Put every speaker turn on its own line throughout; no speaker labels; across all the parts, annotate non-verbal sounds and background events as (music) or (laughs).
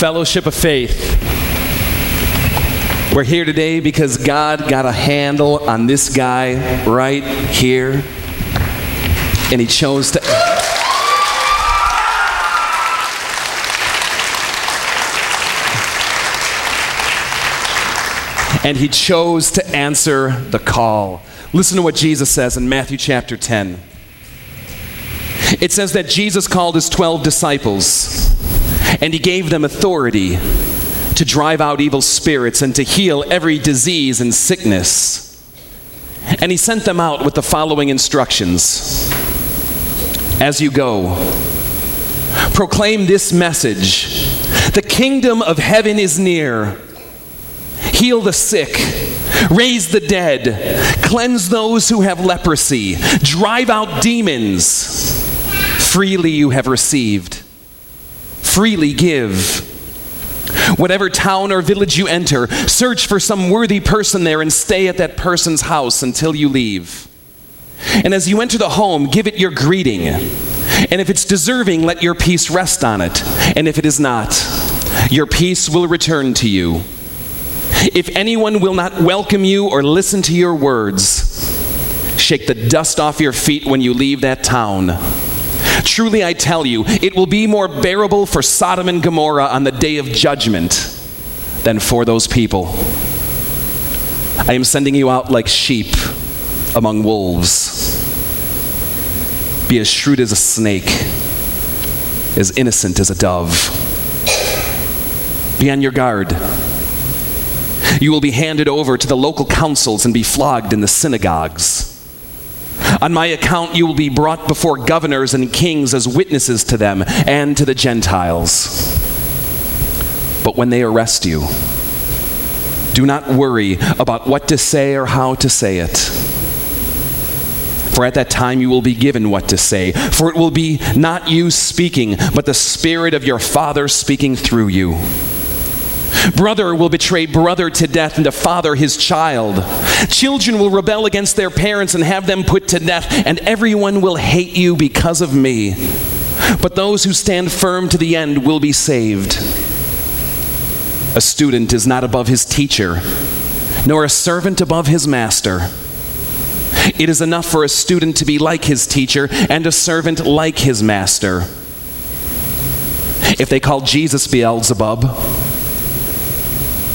Fellowship of Faith. We're here today because God got a handle on this guy right here, and He chose to. And He chose to answer the call. Listen to what Jesus says in Matthew chapter 10. It says that Jesus called his 12 disciples and he gave them authority to drive out evil spirits and to heal every disease and sickness. And he sent them out with the following instructions As you go, proclaim this message The kingdom of heaven is near. Heal the sick, raise the dead, cleanse those who have leprosy, drive out demons. Freely you have received, freely give. Whatever town or village you enter, search for some worthy person there and stay at that person's house until you leave. And as you enter the home, give it your greeting. And if it's deserving, let your peace rest on it. And if it is not, your peace will return to you. If anyone will not welcome you or listen to your words, shake the dust off your feet when you leave that town. Truly, I tell you, it will be more bearable for Sodom and Gomorrah on the day of judgment than for those people. I am sending you out like sheep among wolves. Be as shrewd as a snake, as innocent as a dove. Be on your guard. You will be handed over to the local councils and be flogged in the synagogues. On my account, you will be brought before governors and kings as witnesses to them and to the Gentiles. But when they arrest you, do not worry about what to say or how to say it. For at that time you will be given what to say. For it will be not you speaking, but the Spirit of your Father speaking through you. Brother will betray brother to death, and a father his child. Children will rebel against their parents and have them put to death, and everyone will hate you because of me. But those who stand firm to the end will be saved. A student is not above his teacher, nor a servant above his master. It is enough for a student to be like his teacher and a servant like his master. If they call Jesus Beelzebub,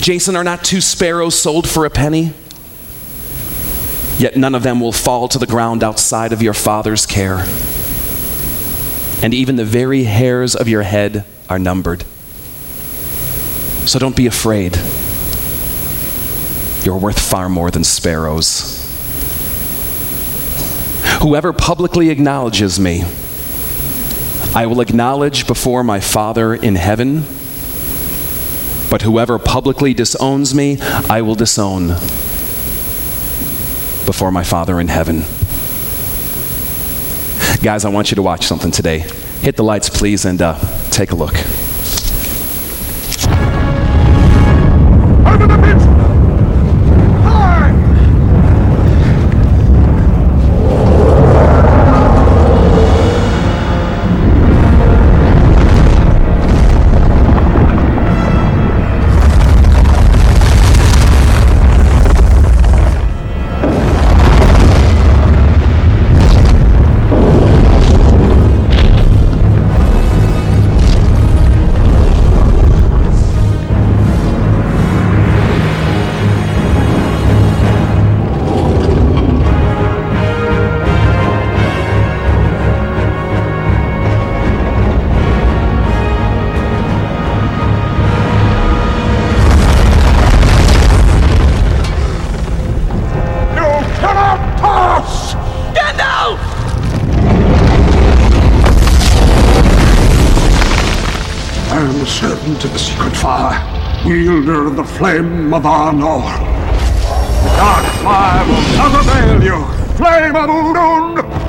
Jason, are not two sparrows sold for a penny? Yet none of them will fall to the ground outside of your Father's care. And even the very hairs of your head are numbered. So don't be afraid. You're worth far more than sparrows. Whoever publicly acknowledges me, I will acknowledge before my Father in heaven. But whoever publicly disowns me, I will disown before my Father in heaven. Guys, I want you to watch something today. Hit the lights, please, and uh, take a look.
Flame of Anor. The dark fire will not avail you, flame of Udun!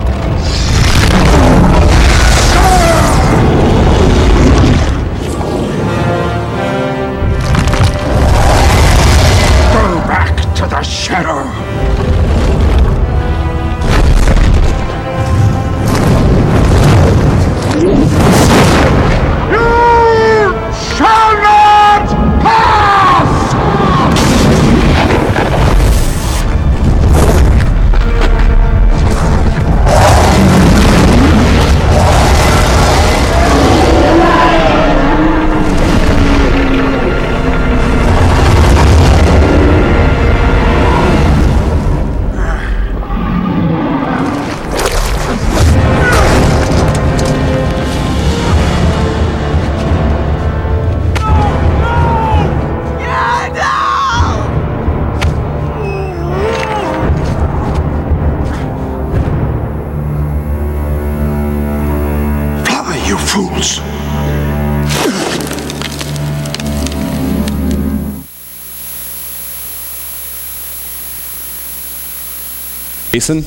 Jason,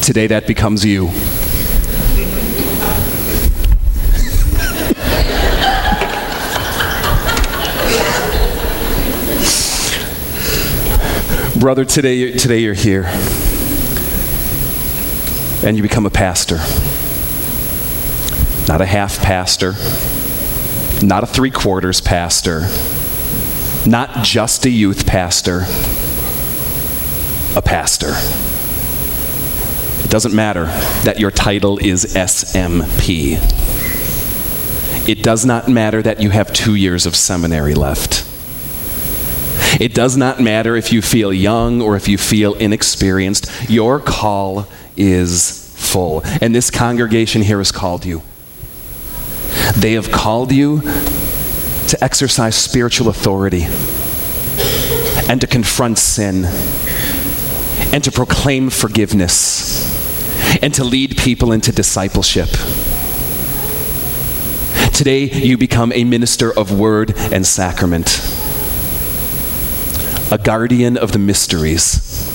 today that becomes you. Brother, today, today you're here and you become a pastor. Not a half pastor, not a three quarters pastor, not just a youth pastor, a pastor. It doesn't matter that your title is SMP. It does not matter that you have two years of seminary left. It does not matter if you feel young or if you feel inexperienced. Your call is full. And this congregation here has called you. They have called you to exercise spiritual authority and to confront sin and to proclaim forgiveness and to lead people into discipleship. Today, you become a minister of word and sacrament, a guardian of the mysteries,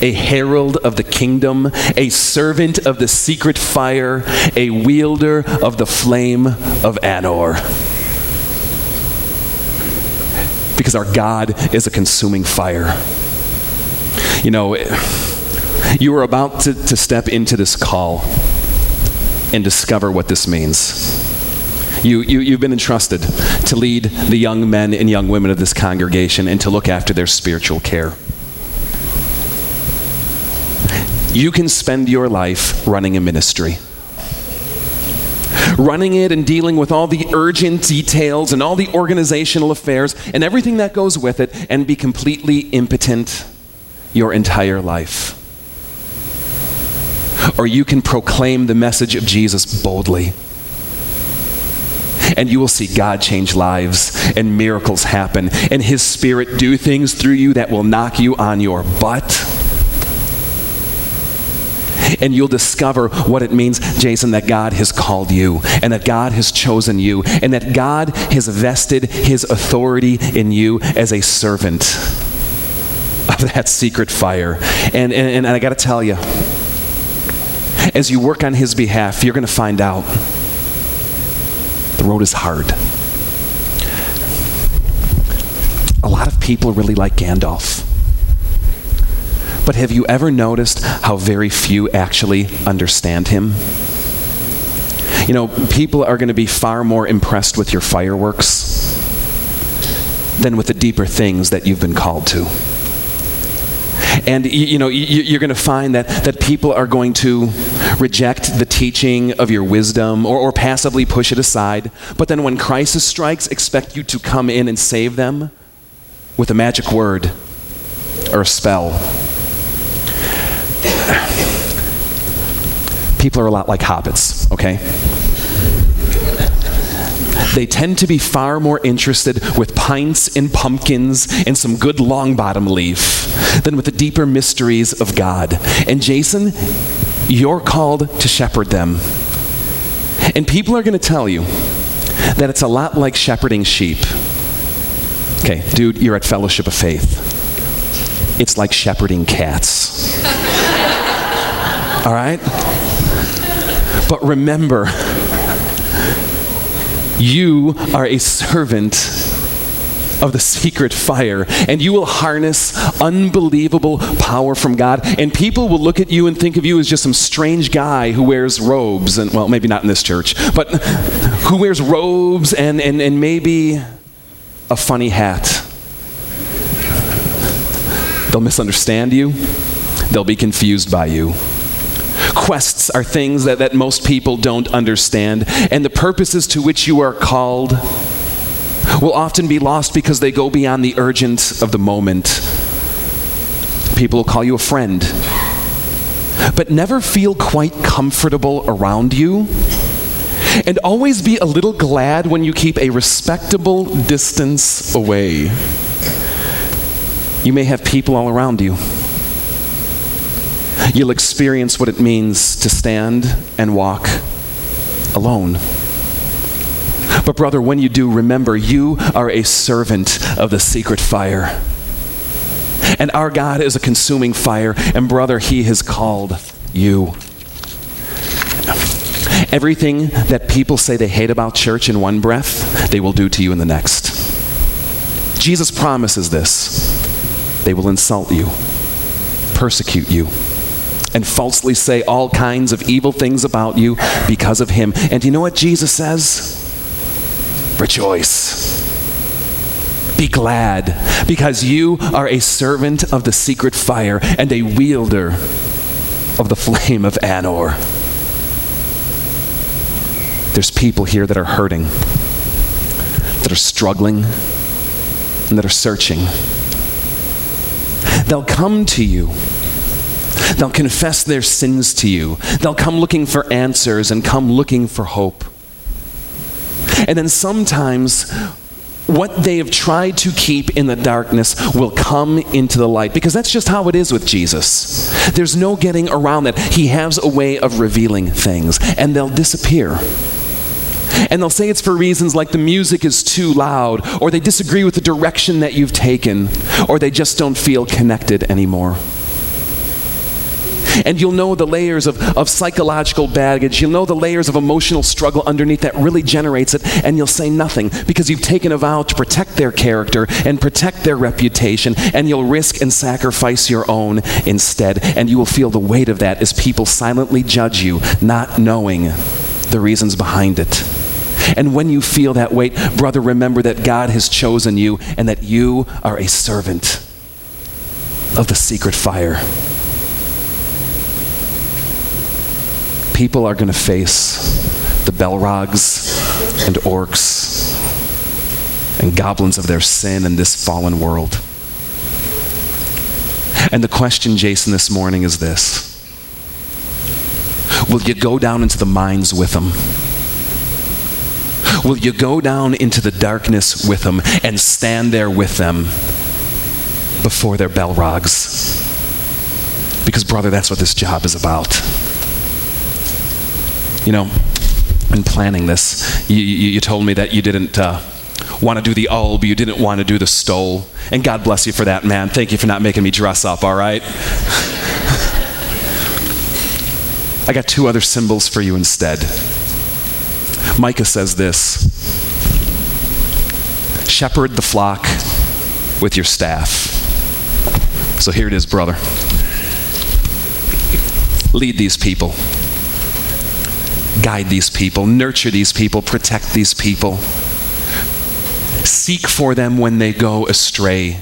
a herald of the kingdom, a servant of the secret fire, a wielder of the flame of Anor. Because our God is a consuming fire. You know, you are about to, to step into this call and discover what this means. You, you, you've been entrusted to lead the young men and young women of this congregation and to look after their spiritual care. You can spend your life running a ministry. Running it and dealing with all the urgent details and all the organizational affairs and everything that goes with it and be completely impotent your entire life. Or you can proclaim the message of Jesus boldly. And you will see God change lives and miracles happen and His Spirit do things through you that will knock you on your butt. And you'll discover what it means, Jason, that God has called you and that God has chosen you and that God has vested His authority in you as a servant of (laughs) that secret fire. And, and, and I got to tell you, as you work on His behalf, you're going to find out the road is hard. A lot of people really like Gandalf. But have you ever noticed how very few actually understand him? You know, people are going to be far more impressed with your fireworks than with the deeper things that you've been called to. And you, you know, you, you're going to find that, that people are going to reject the teaching of your wisdom or, or passively push it aside. But then when crisis strikes, expect you to come in and save them with a magic word or a spell. People are a lot like hobbits, okay? They tend to be far more interested with pints and pumpkins and some good Longbottom Leaf than with the deeper mysteries of God. And Jason, you're called to shepherd them. And people are going to tell you that it's a lot like shepherding sheep. Okay, dude, you're at Fellowship of Faith. It's like shepherding cats. (laughs) All right? But remember, you are a servant of the secret fire, and you will harness unbelievable power from God. And people will look at you and think of you as just some strange guy who wears robes, and well, maybe not in this church, but who wears robes and, and, and maybe a funny hat. They'll misunderstand you, they'll be confused by you. Quests are things that, that most people don't understand, and the purposes to which you are called will often be lost because they go beyond the urgent of the moment. People will call you a friend, but never feel quite comfortable around you. And always be a little glad when you keep a respectable distance away. You may have people all around you. You'll experience what it means to stand and walk alone. But, brother, when you do, remember you are a servant of the secret fire. And our God is a consuming fire, and, brother, He has called you. Everything that people say they hate about church in one breath, they will do to you in the next. Jesus promises this. They will insult you, persecute you, and falsely say all kinds of evil things about you because of him. And you know what Jesus says? Rejoice. Be glad because you are a servant of the secret fire and a wielder of the flame of Anor. There's people here that are hurting, that are struggling, and that are searching. They'll come to you. They'll confess their sins to you. They'll come looking for answers and come looking for hope. And then sometimes what they have tried to keep in the darkness will come into the light because that's just how it is with Jesus. There's no getting around that. He has a way of revealing things, and they'll disappear. And they'll say it's for reasons like the music is too loud, or they disagree with the direction that you've taken, or they just don't feel connected anymore. And you'll know the layers of, of psychological baggage. You'll know the layers of emotional struggle underneath that really generates it, and you'll say nothing because you've taken a vow to protect their character and protect their reputation, and you'll risk and sacrifice your own instead. And you will feel the weight of that as people silently judge you, not knowing the reasons behind it. And when you feel that weight, brother, remember that God has chosen you and that you are a servant of the secret fire. People are going to face the Balrogs and orcs and goblins of their sin in this fallen world. And the question, Jason, this morning is this Will you go down into the mines with them? Will you go down into the darkness with them and stand there with them before their Balrogs? Because, brother, that's what this job is about. You know, in planning this, you, you, you told me that you didn't uh, want to do the alb, you didn't want to do the stole. And God bless you for that, man. Thank you for not making me dress up, all right? (laughs) I got two other symbols for you instead. Micah says this Shepherd the flock with your staff. So here it is, brother. Lead these people, guide these people, nurture these people, protect these people. Seek for them when they go astray.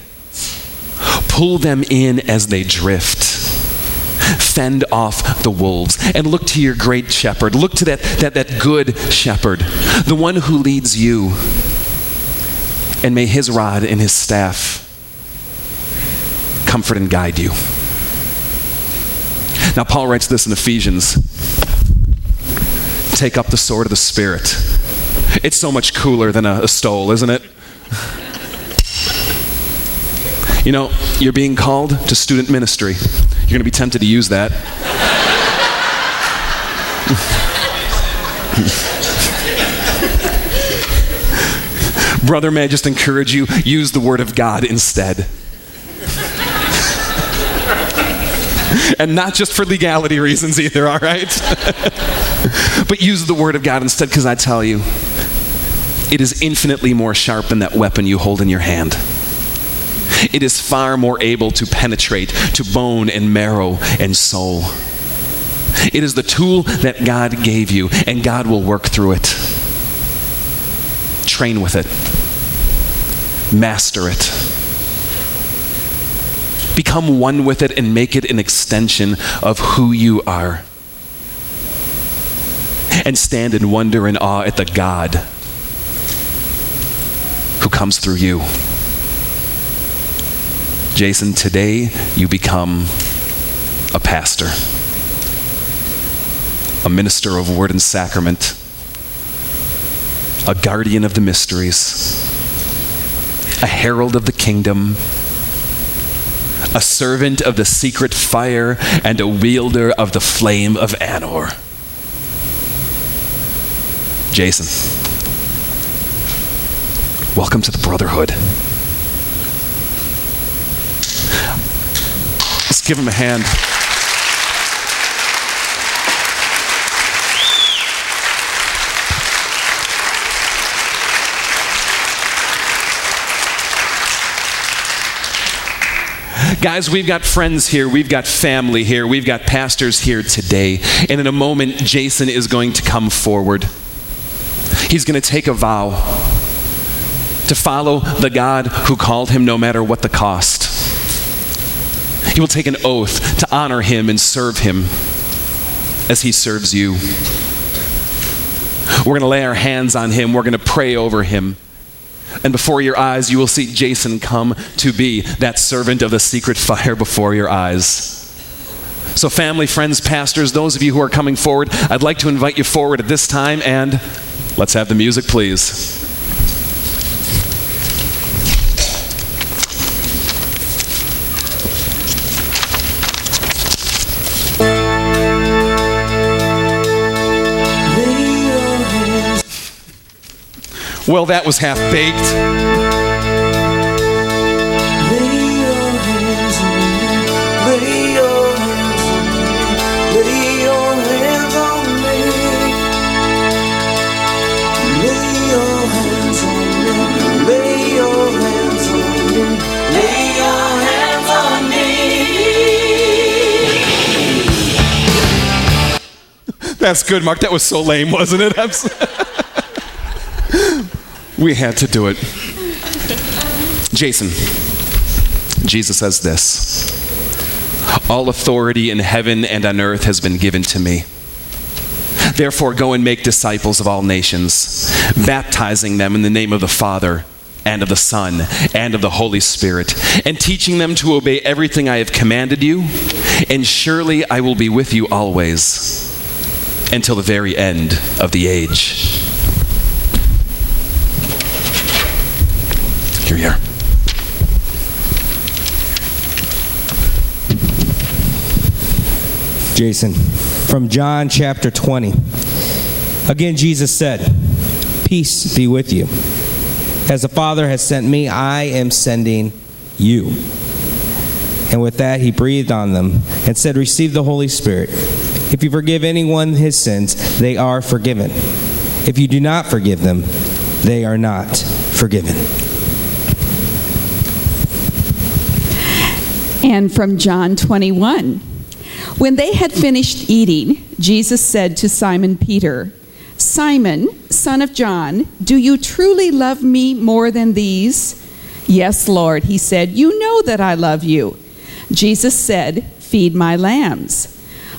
Pull them in as they drift. Fend off the wolves. And look to your great shepherd. Look to that, that, that good shepherd the one who leads you. And may his rod and his staff comfort and guide you. Now paul writes this in ephesians take up the sword of the spirit it's so much cooler than a, a stole isn't it you know, you're being called to student ministry. You're going to be tempted to use that. Brother, may I just encourage you, use the Word of God instead. and not just for legality reasons either, all right? (laughs) but use the Word of God instead, because I tell you, it is infinitely more sharp than that weapon you hold in your hand. It is far more able to penetrate to bone and marrow and soul. It is the tool that God gave you, and God will work through it. Train with it, master it. Become one with it and make it an extension of who you are. And stand in wonder and awe at the God who comes through you. Jason, today you become a pastor, a minister of word and sacrament, a guardian of the mysteries, a herald of the kingdom, a servant of the secret fire, and a wielder of the flame of Anor. Jason, welcome to the Brotherhood. Let's give him a hand. Guys, we've got friends here, we've got family here, we've got pastors here today. And in a moment, Jason is going to come forward. He's going to take a vow to follow the God who called him no matter what the cost. He will take an oath to honor him and serve him as he serves you. We're going to lay our hands on him, we're going to pray over him. And before your eyes, you will see Jason come to be that servant of the secret fire before your eyes. So, family, friends, pastors, those of you who are coming forward, I'd like to invite you forward at this time and let's have the music, please. Well, that was half baked. That's good, Mark. That was so lame, wasn't it? I'm s- we had to do it. Jason, Jesus says this All authority in heaven and on earth has been given to me. Therefore, go and make disciples of all nations, baptizing them in the name of the Father and of the Son and of the Holy Spirit, and teaching them to obey everything I have commanded you. And surely I will be with you always until the very end of the age. Here we are.
Jason, from John chapter 20. Again, Jesus said, Peace be with you. As the Father has sent me, I am sending you. And with that, he breathed on them and said, Receive the Holy Spirit. If you forgive anyone his sins, they are forgiven. If you do not forgive them, they are not forgiven.
And from John 21. When they had finished eating, Jesus said to Simon Peter, Simon, son of John, do you truly love me more than these? Yes, Lord, he said, You know that I love you. Jesus said, Feed my lambs.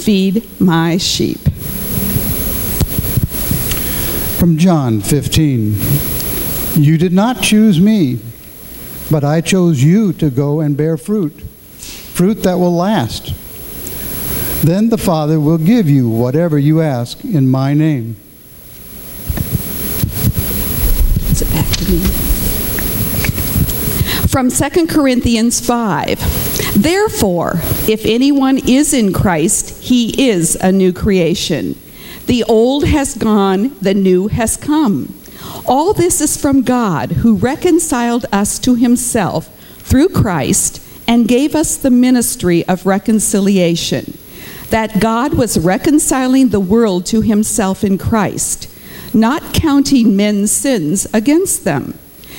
Feed my sheep.
From John 15. You did not choose me, but I chose you to go and bear fruit, fruit that will last. Then the Father will give you whatever you ask in my name.
Is it back to me? From 2 Corinthians 5. Therefore, if anyone is in Christ, he is a new creation. The old has gone, the new has come. All this is from God, who reconciled us to himself through Christ and gave us the ministry of reconciliation. That God was reconciling the world to himself in Christ, not counting men's sins against them.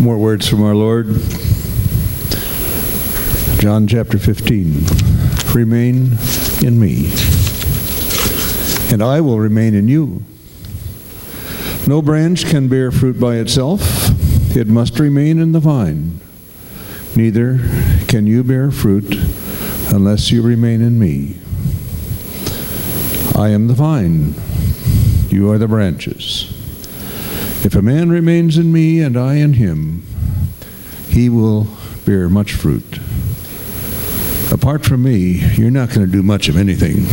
More words from our Lord. John chapter 15. Remain in me, and I will remain in you. No branch can bear fruit by itself, it must remain in the vine. Neither can you bear fruit unless you remain in me. I am the vine, you are the branches. If a man remains in me and I in him, he will bear much fruit. Apart from me, you're not going to do much of anything.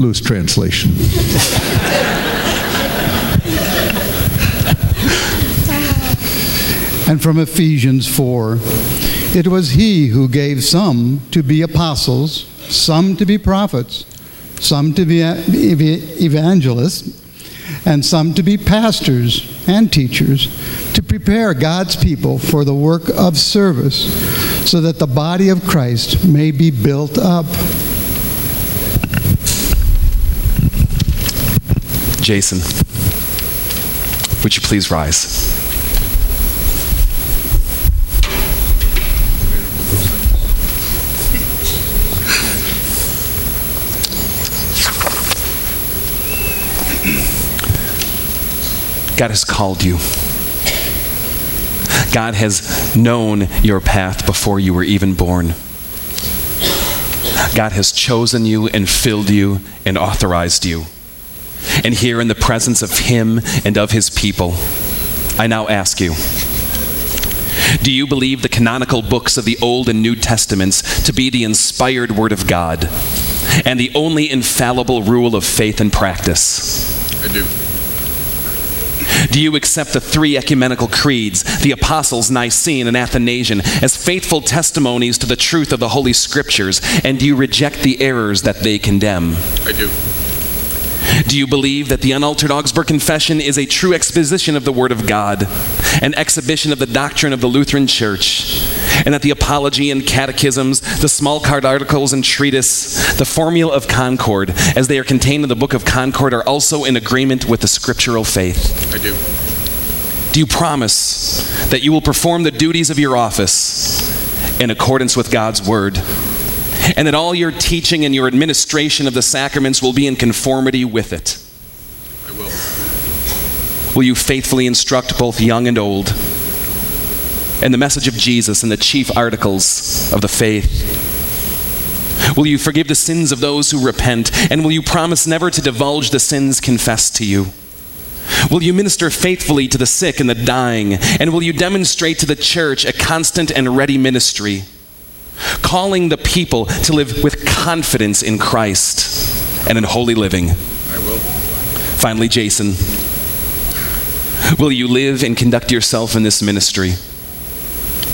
Loose translation. (laughs)
And from Ephesians 4 It was he who gave some to be apostles, some to be prophets, some to be evangelists, and some to be pastors and teachers to prepare God's people for the work of service so that the body of Christ may be built up.
Jason, would you please rise? God has called you. God has known your path before you were even born. God has chosen you and filled you and authorized you. And here in the presence of Him and of His people, I now ask you do you believe the canonical books of the Old and New Testaments to be the inspired Word of God and the only infallible rule of faith and practice?
I do.
Do you accept the three ecumenical creeds, the Apostles' Nicene and Athanasian, as faithful testimonies to the truth of the Holy Scriptures, and do you reject the errors that they condemn?
I do.
Do you believe that the unaltered Augsburg Confession is a true exposition of the Word of God, an exhibition of the doctrine of the Lutheran Church, and that the Apology and Catechisms, the Smalcald Articles and treatise, the Formula of Concord, as they are contained in the Book of Concord, are also in agreement with the scriptural faith?
I do.
Do you promise that you will perform the duties of your office in accordance with God's Word? And that all your teaching and your administration of the sacraments will be in conformity with it.
I will.
Will you faithfully instruct both young and old in the message of Jesus and the chief articles of the faith? Will you forgive the sins of those who repent? And will you promise never to divulge the sins confessed to you? Will you minister faithfully to the sick and the dying? And will you demonstrate to the church a constant and ready ministry? Calling the people to live with confidence in Christ and in holy living.
I will.
Finally, Jason, will you live and conduct yourself in this ministry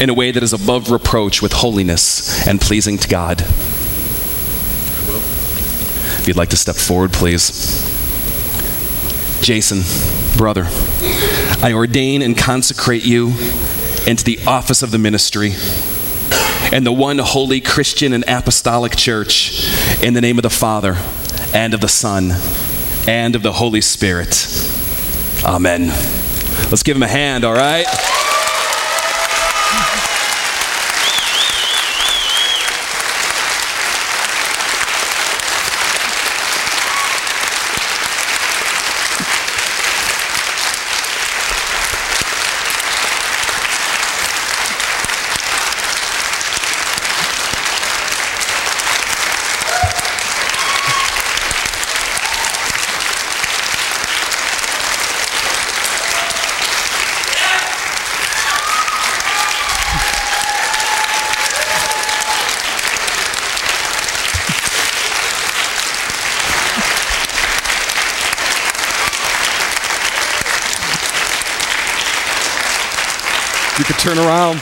in a way that is above reproach with holiness and pleasing to God?
I will.
If you'd like to step forward, please. Jason, brother, I ordain and consecrate you into the office of the ministry and the one holy Christian and apostolic church in the name of the Father and of the Son and of the Holy Spirit. Amen. Let's give him a hand, all right? Turn around.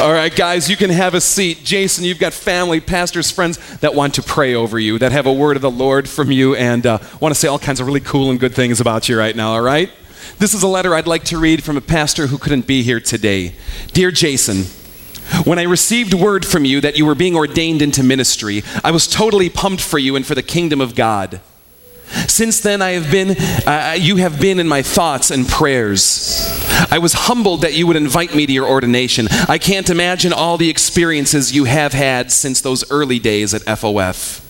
All right, guys, you can have a seat. Jason, you've got family, pastors, friends that want to pray over you, that have a word of the Lord from you, and uh, want to say all kinds of really cool and good things about you right now, all right? This is a letter I'd like to read from a pastor who couldn't be here today. Dear Jason, when I received word from you that you were being ordained into ministry, I was totally pumped for you and for the kingdom of God. Since then, I have been, uh, you have been in my thoughts and prayers. I was humbled that you would invite me to your ordination. I can't imagine all the experiences you have had since those early days at FOF.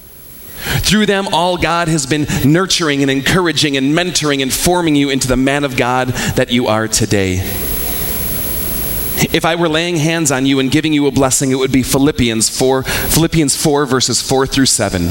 Through them, all God has been nurturing and encouraging and mentoring and forming you into the man of God that you are today. If I were laying hands on you and giving you a blessing, it would be Philippians 4, Philippians 4 verses 4 through 7.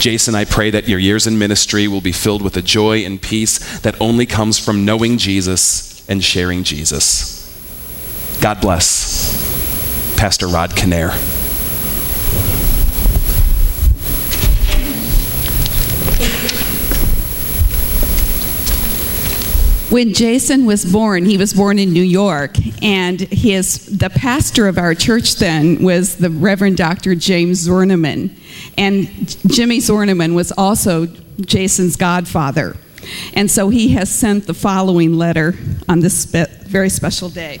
Jason, I pray that your years in ministry will be filled with a joy and peace that only comes from knowing Jesus and sharing Jesus. God bless. Pastor Rod Kinnair.
When Jason was born, he was born in New York, and his the pastor of our church then was the Reverend Dr. James Zorneman, and Jimmy Zorneman was also Jason's godfather, and so he has sent the following letter on this spe- very special day.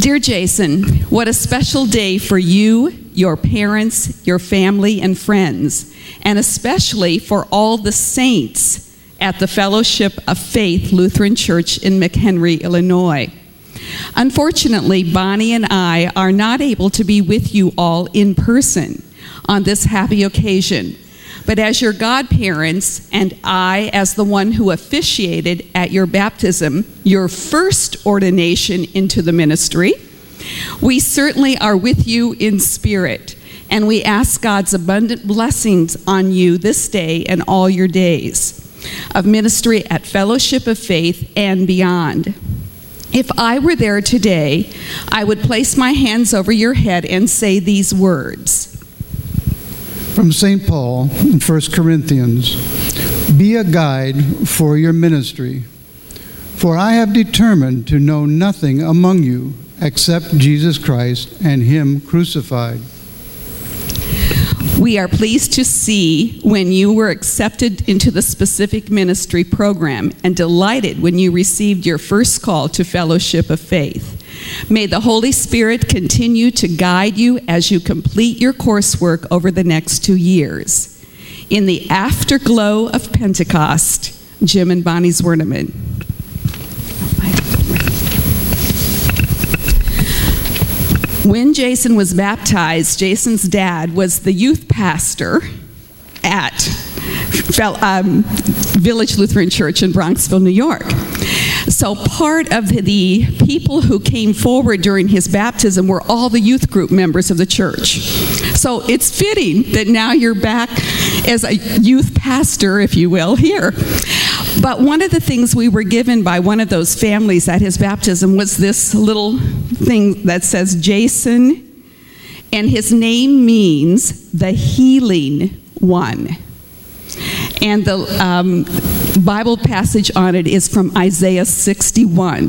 Dear Jason, what a special day for you, your parents, your family, and friends, and especially for all the saints at the Fellowship of Faith Lutheran Church in McHenry, Illinois. Unfortunately, Bonnie and I are not able to be with you all in person on this happy occasion. But as your godparents, and I, as the one who officiated at your baptism, your first ordination into the ministry, we certainly are with you in spirit, and we ask God's abundant blessings on you this day and all your days of ministry at Fellowship of Faith and beyond. If I were there today, I would place my hands over your head and say these words
From St. Paul in 1 Corinthians Be a guide for your ministry, for I have determined to know nothing among you except Jesus Christ and Him crucified.
We are pleased to see when you were accepted into the specific ministry program and delighted when you received your first call to Fellowship of Faith. May the Holy Spirit continue to guide you as you complete your coursework over the next two years. In the afterglow of Pentecost, Jim and Bonnie Zwerneman. When Jason was baptized, Jason's dad was the youth pastor at um, Village Lutheran Church in Bronxville, New York. So, part of the, people who came forward during his baptism were all the youth group members of the church. So, it's fitting that now you're back as a youth pastor, if you will, here. But one of the things we were given by one of those families at his baptism was this little thing that says Jason, and his name means the healing one. And the um, Bible passage on it is from Isaiah 61.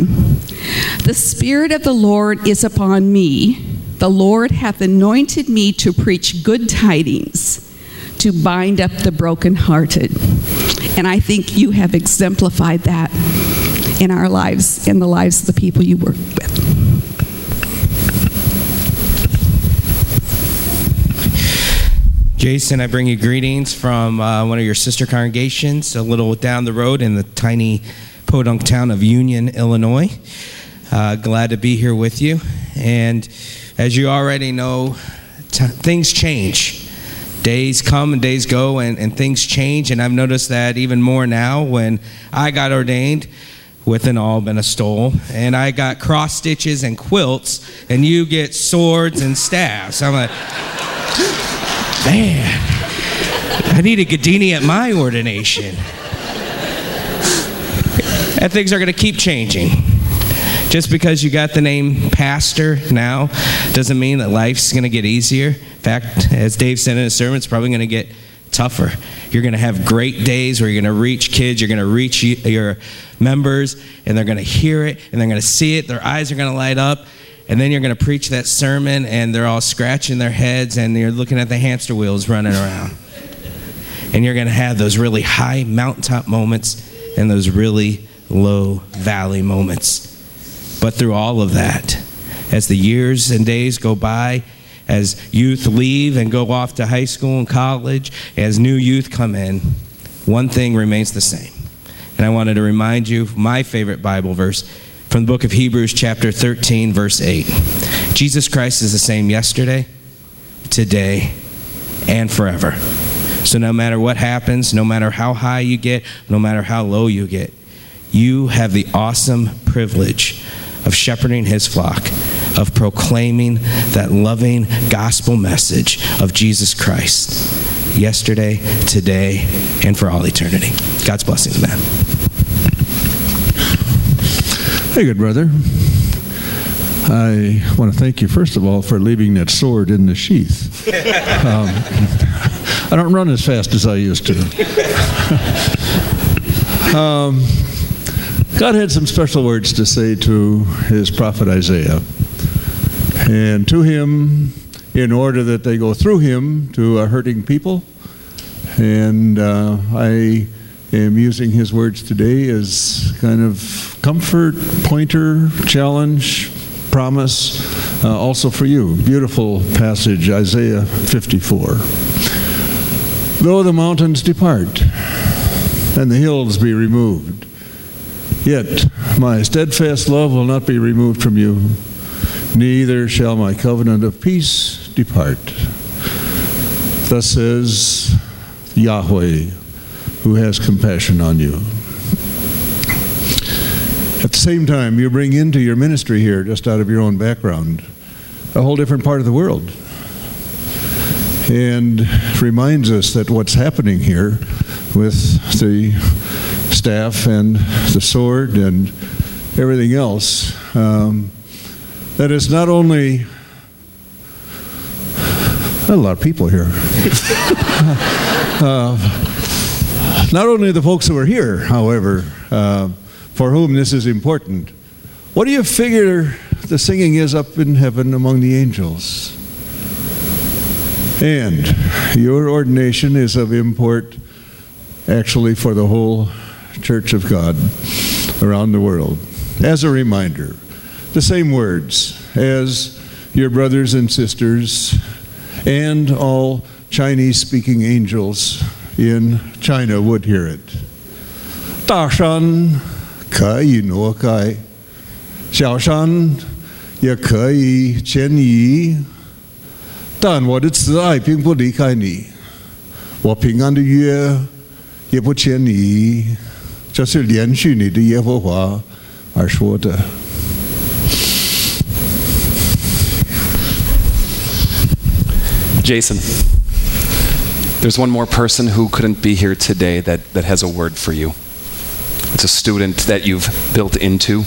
The Spirit of the Lord is upon me. The Lord hath anointed me to preach good tidings, to bind up the brokenhearted. And I think you have exemplified that in our lives, in the lives of the people you work with.
Jason, I bring you greetings from uh, one of your sister congregations a little down the road in the tiny podunk town of Union, Illinois. Uh, glad to be here with you. And as you already know, t- things change. Days come and days go, and, and things change. And I've noticed that even more now when I got ordained with an alb and a stole, and I got cross stitches and quilts, and you get swords and staffs. I'm like, Man, I need a Gadini at my ordination. And things are going to keep changing. Just because you got the name pastor now doesn't mean that life's going to get easier. In fact, as Dave said in his sermon, it's probably going to get tougher. You're going to have great days where you're going to reach kids, you're going to reach your members, and they're going to hear it, and they're going to see it, their eyes are going to light up, and then you're going to preach that sermon and they're all scratching their heads and you're looking at the hamster wheels running around. And you're going to have those really high mountaintop moments and those really low valley moments. But through all of that, as the years and days go by, as youth leave and go off to high school and college, as new youth come in, one thing remains the same. And I wanted to remind you my favorite Bible verse from the book of Hebrews, chapter 13, verse 8. Jesus Christ is the same yesterday, today, and forever. So no matter what happens, no matter how high you get, no matter how low you get, you have the awesome privilege of shepherding his flock, of proclaiming that loving gospel message of Jesus Christ yesterday, today, and for all eternity. God's blessings, man.
Hey, good brother. I want to thank you, first of all, for leaving that sword in the sheath. (laughs) Um, I don't run as fast as I used to. (laughs) um, God had some special words to say to his prophet Isaiah. And to him, in order that they go through him to a hurting people. And uh, I am using his words today as kind of comfort, pointer, challenge, promise, uh, also for you. Beautiful passage, Isaiah 54. Though the mountains depart and the hills be removed, yet my steadfast love will not be removed from you, neither shall my covenant of peace depart. Thus says Yahweh, who has compassion on you. Same time, you bring into your ministry here, just out of your own background, a whole different part of the world. And reminds us that what's happening here with the staff and the sword and everything else, um, that it's not only a lot of people here. (laughs) uh, not only the folks who are here, however, uh, for whom this is important. What do you figure the singing is up in heaven among the angels? And your ordination is of import actually for the whole Church of God around the world. As a reminder, the same words as your brothers and sisters and all Chinese speaking angels in China would hear it. 大山可以挪开，小山也可以迁移，但我的慈爱并不离开你，我平安的约 也不欠你，这是连续你的耶和华而说的。
Jason, there's one more person who couldn't be here today that, that has a word for you. It's a student that you've built into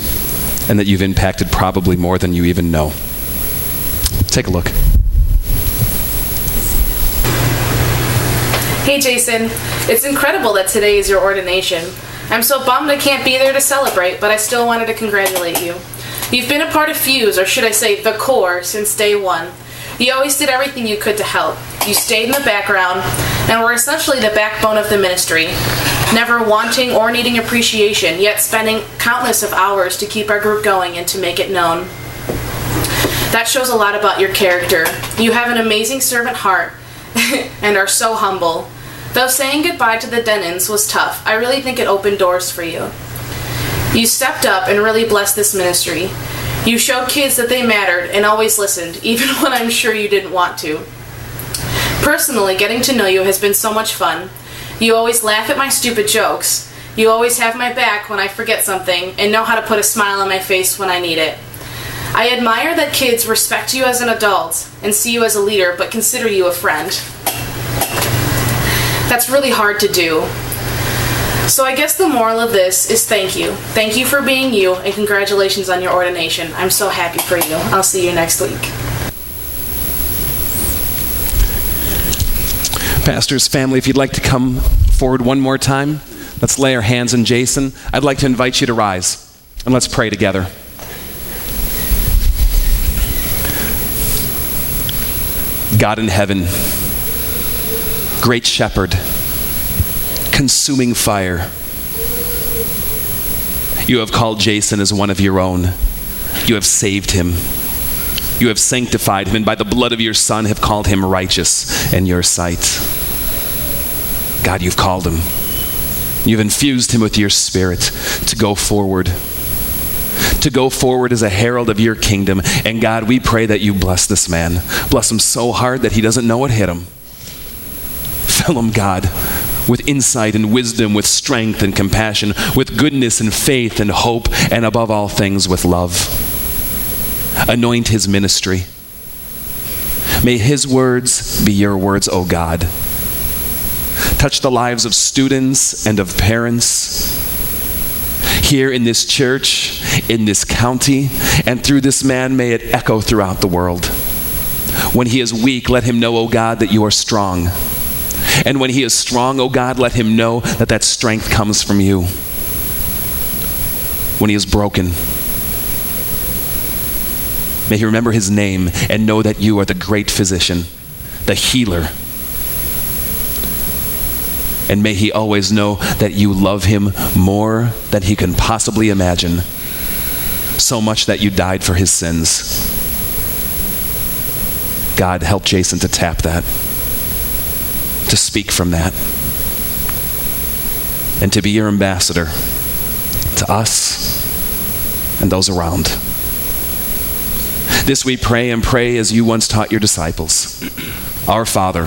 and that you've impacted probably more than you even know. Take a look.
Hey Jason, it's incredible that today is your ordination. I'm so bummed I can't be there to celebrate, but I still wanted to congratulate you. You've been a part of Fuse, or should I say the core, since day one. You always did everything you could to help. You stayed in the background and were essentially the backbone of the ministry, never wanting or needing appreciation, yet spending countless of hours to keep our group going and to make it known. That shows a lot about your character. You have an amazing servant heart (laughs) and are so humble. Though saying goodbye to the Denons was tough, I really think it opened doors for you. You stepped up and really blessed this ministry. You showed kids that they mattered and always listened, (laughs) even when I'm sure you didn't want to. Personally, getting to know you has been so much fun. You always laugh at my stupid jokes. You always have my back when I forget something and know how to put a smile on my face when I need it. I admire that kids respect you as an adult and see you as a leader, but consider you a friend. That's really hard to do. So I guess the moral of this is thank you. Thank you for being you, and congratulations on your ordination. I'm so happy for you. I'll see you next week.
Pastors, family, if you'd like to come forward one more time, let's lay our hands on Jason. I'd like to invite you to rise and let's pray together. God in heaven, great shepherd, consuming fire. You have called Jason as one of your own. You have saved him. You have sanctified him, and by the blood of your Son have called him righteous in your sight. God, you've called him. You've infused him with your spirit to go forward. To go forward as a herald of your kingdom. And God, we pray that you bless this man. Bless him so hard that he doesn't know what hit him. Fill him, God, with insight and wisdom, with strength and compassion, with goodness and faith and hope, and above all things, with love. Anoint his ministry. May his words be your words, O God. Touch the lives of students and of parents here in this church, in this county, and through this man, may it echo throughout the world. When he is weak, let him know, O God, that you are strong. And when he is strong, O God, let him know that that strength comes from you. When he is broken, may he remember his name and know that you are the great physician, the healer. And may he always know that you love him more than he can possibly imagine, so much that you died for his sins. God, help Jason to tap that, to speak from that, and to be your ambassador to us and those around. This we pray and pray as you once taught your disciples. Our Father,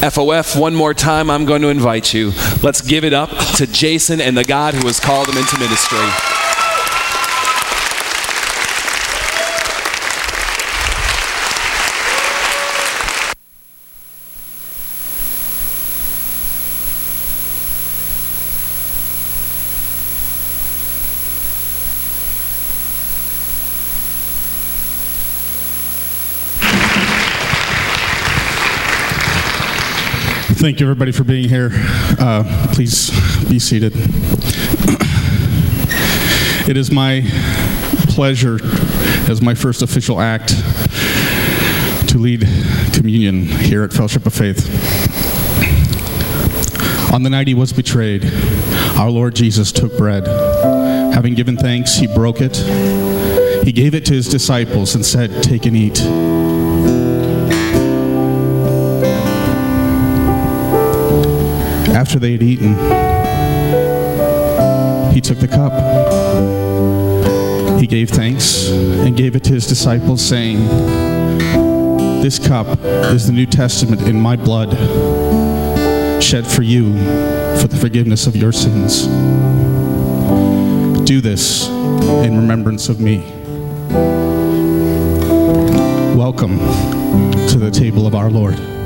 FOF, one more time, I'm going to invite you. Let's give it up to Jason and the God who has called him into ministry.
Thank you, everybody, for being here. Uh, please be seated. It is my pleasure, as my first official act, to lead communion here at Fellowship of Faith. On the night he was betrayed, Our Lord Jesus took bread. Having given thanks, he broke it. He gave it to his disciples and said, Take and eat. After they had eaten, he took the cup. He gave thanks and gave it to his disciples, saying, This cup is the New Testament in my blood, shed for you for the forgiveness of your sins. Do this in remembrance of me. Welcome to the table of our Lord.